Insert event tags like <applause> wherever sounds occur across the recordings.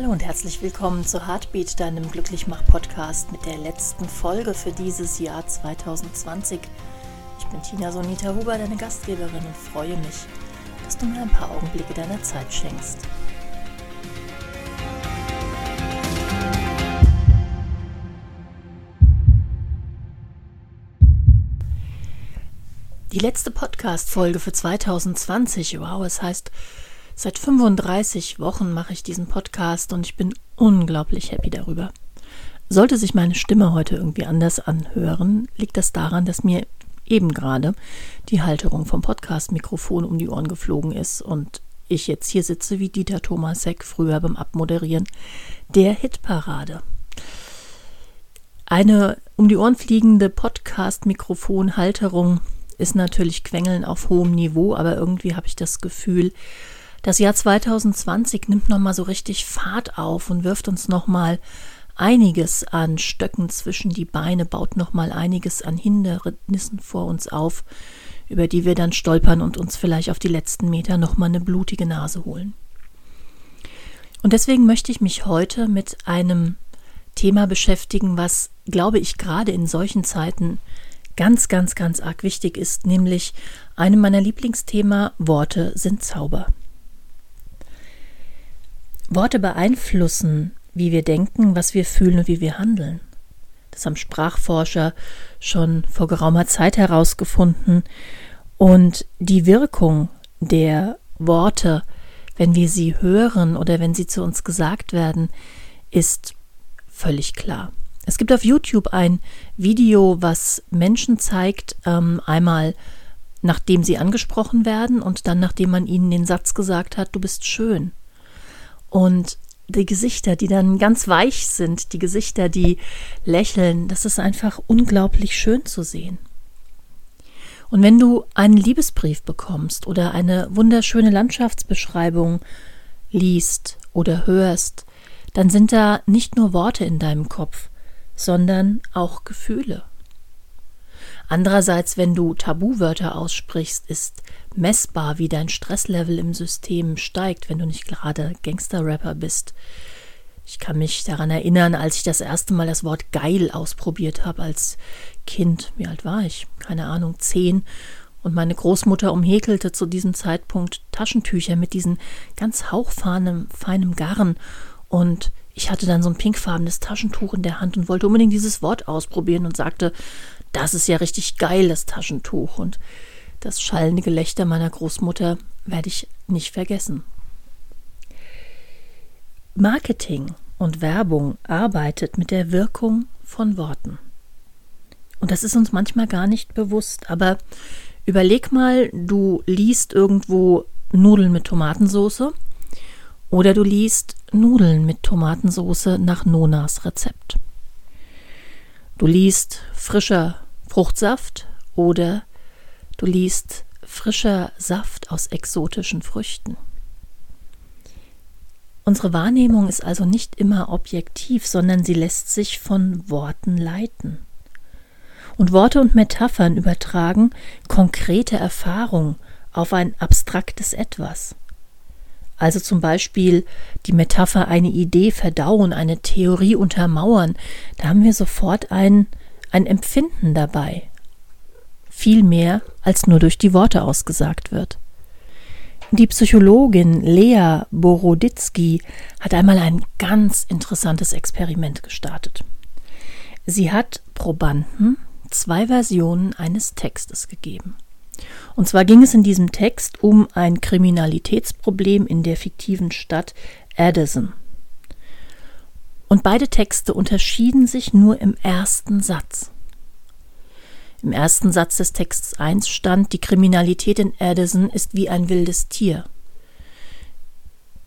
Hallo und herzlich willkommen zu Heartbeat, deinem Glücklichmach-Podcast mit der letzten Folge für dieses Jahr 2020. Ich bin Tina Sonita Huber, deine Gastgeberin und freue mich, dass du mir ein paar Augenblicke deiner Zeit schenkst. Die letzte Podcast-Folge für 2020, wow, es heißt Seit 35 Wochen mache ich diesen Podcast und ich bin unglaublich happy darüber. Sollte sich meine Stimme heute irgendwie anders anhören, liegt das daran, dass mir eben gerade die Halterung vom Podcast-Mikrofon um die Ohren geflogen ist und ich jetzt hier sitze wie Dieter Thomasek früher beim Abmoderieren der Hitparade. Eine um die Ohren fliegende Podcast-Mikrofon-Halterung ist natürlich Quengeln auf hohem Niveau, aber irgendwie habe ich das Gefühl, das Jahr 2020 nimmt nochmal so richtig Fahrt auf und wirft uns nochmal einiges an Stöcken zwischen die Beine, baut nochmal einiges an Hindernissen vor uns auf, über die wir dann stolpern und uns vielleicht auf die letzten Meter nochmal eine blutige Nase holen. Und deswegen möchte ich mich heute mit einem Thema beschäftigen, was, glaube ich, gerade in solchen Zeiten ganz, ganz, ganz arg wichtig ist, nämlich einem meiner Lieblingsthema Worte sind Zauber. Worte beeinflussen, wie wir denken, was wir fühlen und wie wir handeln. Das haben Sprachforscher schon vor geraumer Zeit herausgefunden. Und die Wirkung der Worte, wenn wir sie hören oder wenn sie zu uns gesagt werden, ist völlig klar. Es gibt auf YouTube ein Video, was Menschen zeigt, ähm, einmal nachdem sie angesprochen werden und dann nachdem man ihnen den Satz gesagt hat, du bist schön. Und die Gesichter, die dann ganz weich sind, die Gesichter, die lächeln, das ist einfach unglaublich schön zu sehen. Und wenn du einen Liebesbrief bekommst oder eine wunderschöne Landschaftsbeschreibung liest oder hörst, dann sind da nicht nur Worte in deinem Kopf, sondern auch Gefühle. Andererseits, wenn du Tabuwörter aussprichst, ist messbar, wie dein Stresslevel im System steigt, wenn du nicht gerade Gangster-Rapper bist. Ich kann mich daran erinnern, als ich das erste Mal das Wort geil ausprobiert habe als Kind. Wie alt war ich? Keine Ahnung, zehn. Und meine Großmutter umhäkelte zu diesem Zeitpunkt Taschentücher mit diesem ganz hauchfeinem feinem Garn. Und ich hatte dann so ein pinkfarbenes Taschentuch in der Hand und wollte unbedingt dieses Wort ausprobieren und sagte, das ist ja richtig geil, das Taschentuch. Und das schallende Gelächter meiner Großmutter werde ich nicht vergessen. Marketing und Werbung arbeitet mit der Wirkung von Worten. Und das ist uns manchmal gar nicht bewusst, aber überleg mal, du liest irgendwo Nudeln mit Tomatensauce oder du liest Nudeln mit Tomatensauce nach Nonas Rezept. Du liest frischer Fruchtsaft oder Du liest frischer Saft aus exotischen Früchten. Unsere Wahrnehmung ist also nicht immer objektiv, sondern sie lässt sich von Worten leiten. Und Worte und Metaphern übertragen konkrete Erfahrung auf ein abstraktes Etwas. Also zum Beispiel die Metapher eine Idee verdauen, eine Theorie untermauern, da haben wir sofort ein, ein Empfinden dabei, viel mehr als nur durch die Worte ausgesagt wird. Die Psychologin Lea Boroditsky hat einmal ein ganz interessantes Experiment gestartet. Sie hat Probanden zwei Versionen eines Textes gegeben. Und zwar ging es in diesem Text um ein Kriminalitätsproblem in der fiktiven Stadt Addison. Und beide Texte unterschieden sich nur im ersten Satz. Im ersten Satz des Texts 1 stand, die Kriminalität in Addison ist wie ein wildes Tier.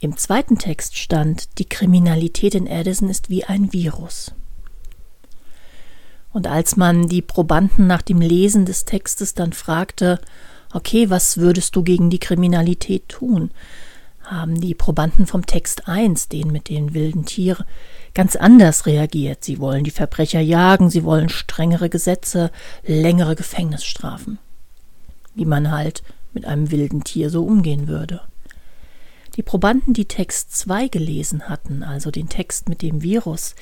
Im zweiten Text stand, die Kriminalität in Addison ist wie ein Virus. Und als man die Probanden nach dem Lesen des Textes dann fragte, okay, was würdest du gegen die Kriminalität tun, haben die Probanden vom Text 1, den mit den wilden Tieren, ganz anders reagiert. Sie wollen die Verbrecher jagen, sie wollen strengere Gesetze, längere Gefängnisstrafen. Wie man halt mit einem wilden Tier so umgehen würde. Die Probanden, die Text 2 gelesen hatten, also den Text mit dem Virus,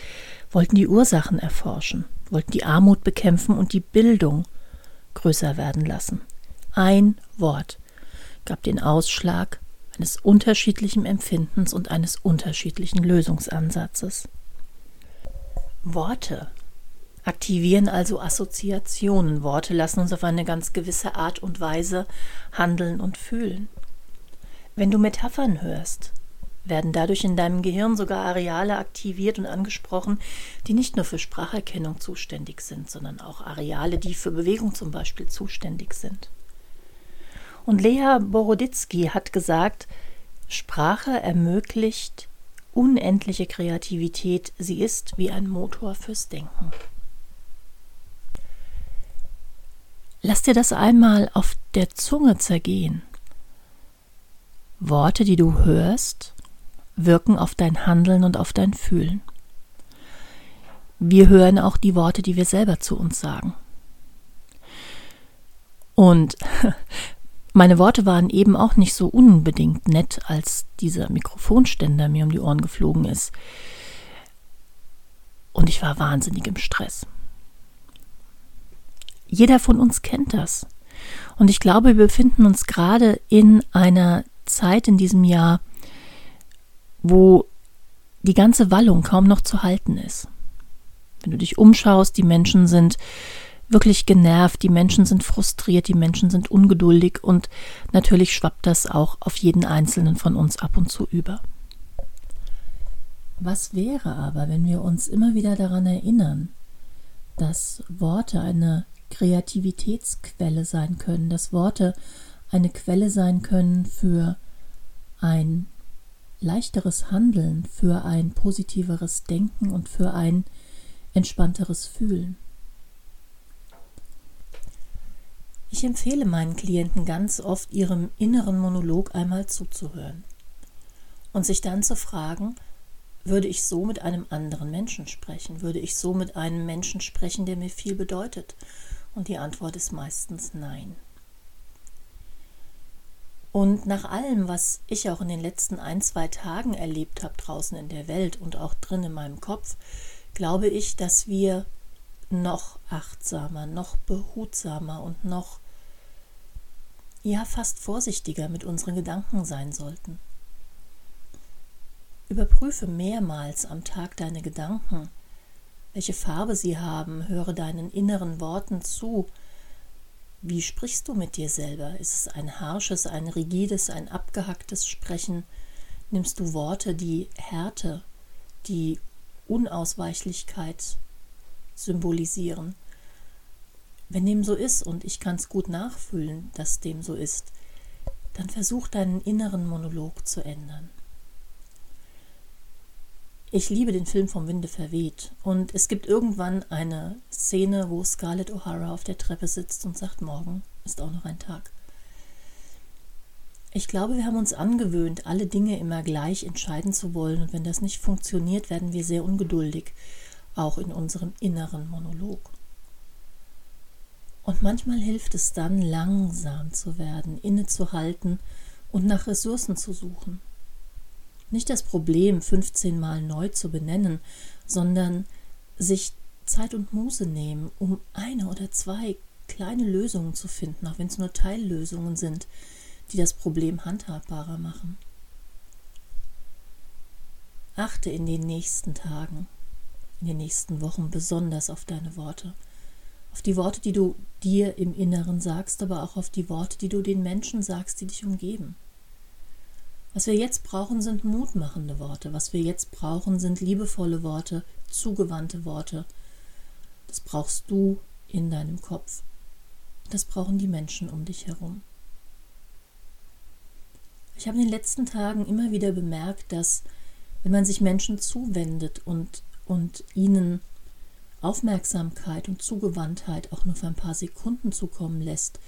wollten die Ursachen erforschen, wollten die Armut bekämpfen und die Bildung größer werden lassen. Ein Wort gab den Ausschlag eines unterschiedlichen Empfindens und eines unterschiedlichen Lösungsansatzes. Worte aktivieren also Assoziationen. Worte lassen uns auf eine ganz gewisse Art und Weise handeln und fühlen. Wenn du Metaphern hörst, werden dadurch in deinem Gehirn sogar Areale aktiviert und angesprochen, die nicht nur für Spracherkennung zuständig sind, sondern auch Areale, die für Bewegung zum Beispiel zuständig sind. Und Lea Boroditsky hat gesagt, Sprache ermöglicht unendliche Kreativität, sie ist wie ein Motor fürs Denken. Lass dir das einmal auf der Zunge zergehen. Worte, die du hörst, wirken auf dein Handeln und auf dein Fühlen. Wir hören auch die Worte, die wir selber zu uns sagen. Und <laughs> meine Worte waren eben auch nicht so unbedingt nett, als dieser Mikrofonständer mir um die Ohren geflogen ist. Und ich war wahnsinnig im Stress. Jeder von uns kennt das. Und ich glaube, wir befinden uns gerade in einer Zeit in diesem Jahr, wo die ganze Wallung kaum noch zu halten ist. Wenn du dich umschaust, die Menschen sind wirklich genervt, die Menschen sind frustriert, die Menschen sind ungeduldig und natürlich schwappt das auch auf jeden einzelnen von uns ab und zu über. Was wäre aber, wenn wir uns immer wieder daran erinnern, dass Worte eine Kreativitätsquelle sein können, dass Worte eine Quelle sein können für ein leichteres Handeln, für ein positiveres Denken und für ein entspannteres Fühlen. Ich empfehle meinen Klienten ganz oft, ihrem inneren Monolog einmal zuzuhören und sich dann zu fragen, würde ich so mit einem anderen Menschen sprechen? Würde ich so mit einem Menschen sprechen, der mir viel bedeutet? Und die Antwort ist meistens nein. Und nach allem, was ich auch in den letzten ein, zwei Tagen erlebt habe draußen in der Welt und auch drin in meinem Kopf, glaube ich, dass wir noch achtsamer, noch behutsamer und noch ja fast vorsichtiger mit unseren Gedanken sein sollten. Überprüfe mehrmals am Tag deine Gedanken, welche Farbe sie haben, höre deinen inneren Worten zu, wie sprichst du mit dir selber? Ist es ein harsches, ein rigides, ein abgehacktes Sprechen? Nimmst du Worte, die Härte, die Unausweichlichkeit symbolisieren? Wenn dem so ist, und ich kann es gut nachfühlen, dass dem so ist, dann versuch deinen inneren Monolog zu ändern. Ich liebe den Film vom Winde verweht. Und es gibt irgendwann eine Szene, wo Scarlett O'Hara auf der Treppe sitzt und sagt, morgen ist auch noch ein Tag. Ich glaube, wir haben uns angewöhnt, alle Dinge immer gleich entscheiden zu wollen. Und wenn das nicht funktioniert, werden wir sehr ungeduldig, auch in unserem inneren Monolog. Und manchmal hilft es dann, langsam zu werden, innezuhalten und nach Ressourcen zu suchen. Nicht das Problem 15 Mal neu zu benennen, sondern sich Zeit und Muße nehmen, um eine oder zwei kleine Lösungen zu finden, auch wenn es nur Teillösungen sind, die das Problem handhabbarer machen. Achte in den nächsten Tagen, in den nächsten Wochen besonders auf deine Worte, auf die Worte, die du dir im Inneren sagst, aber auch auf die Worte, die du den Menschen sagst, die dich umgeben. Was wir jetzt brauchen, sind mutmachende Worte. Was wir jetzt brauchen, sind liebevolle Worte, zugewandte Worte. Das brauchst du in deinem Kopf. Das brauchen die Menschen um dich herum. Ich habe in den letzten Tagen immer wieder bemerkt, dass wenn man sich Menschen zuwendet und, und ihnen Aufmerksamkeit und Zugewandtheit auch nur für ein paar Sekunden zukommen lässt,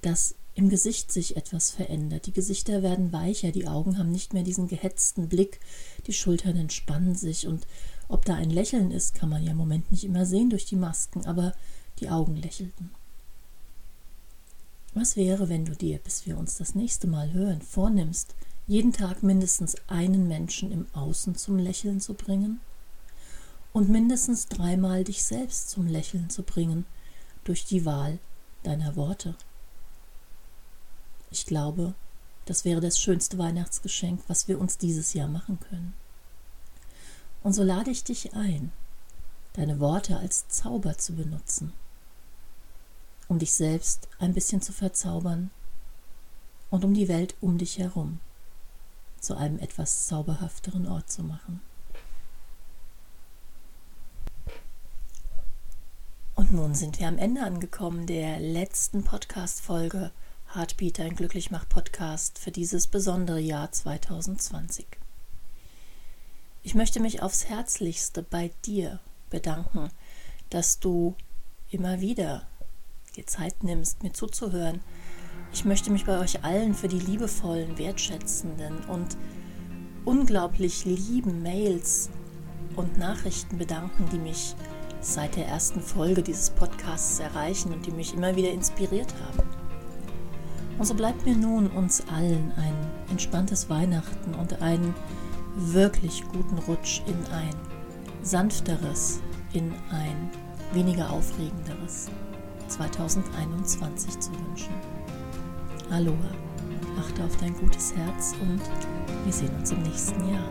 dass im Gesicht sich etwas verändert. Die Gesichter werden weicher, die Augen haben nicht mehr diesen gehetzten Blick, die Schultern entspannen sich und ob da ein Lächeln ist, kann man ja im Moment nicht immer sehen durch die Masken, aber die Augen lächelten. Was wäre, wenn du dir, bis wir uns das nächste Mal hören, vornimmst, jeden Tag mindestens einen Menschen im Außen zum Lächeln zu bringen und mindestens dreimal dich selbst zum Lächeln zu bringen durch die Wahl deiner Worte. Ich glaube, das wäre das schönste Weihnachtsgeschenk, was wir uns dieses Jahr machen können. Und so lade ich dich ein, deine Worte als Zauber zu benutzen, um dich selbst ein bisschen zu verzaubern und um die Welt um dich herum zu einem etwas zauberhafteren Ort zu machen. Und nun sind wir am Ende angekommen der letzten Podcast-Folge Heartbeat, ein Glücklichmach-Podcast für dieses besondere Jahr 2020. Ich möchte mich aufs Herzlichste bei dir bedanken, dass du immer wieder dir Zeit nimmst, mir zuzuhören. Ich möchte mich bei euch allen für die liebevollen, wertschätzenden und unglaublich lieben Mails und Nachrichten bedanken, die mich seit der ersten Folge dieses Podcasts erreichen und die mich immer wieder inspiriert haben. Und so bleibt mir nun uns allen ein entspanntes Weihnachten und einen wirklich guten Rutsch in ein sanfteres, in ein weniger aufregenderes 2021 zu wünschen. Aloha, achte auf dein gutes Herz und wir sehen uns im nächsten Jahr.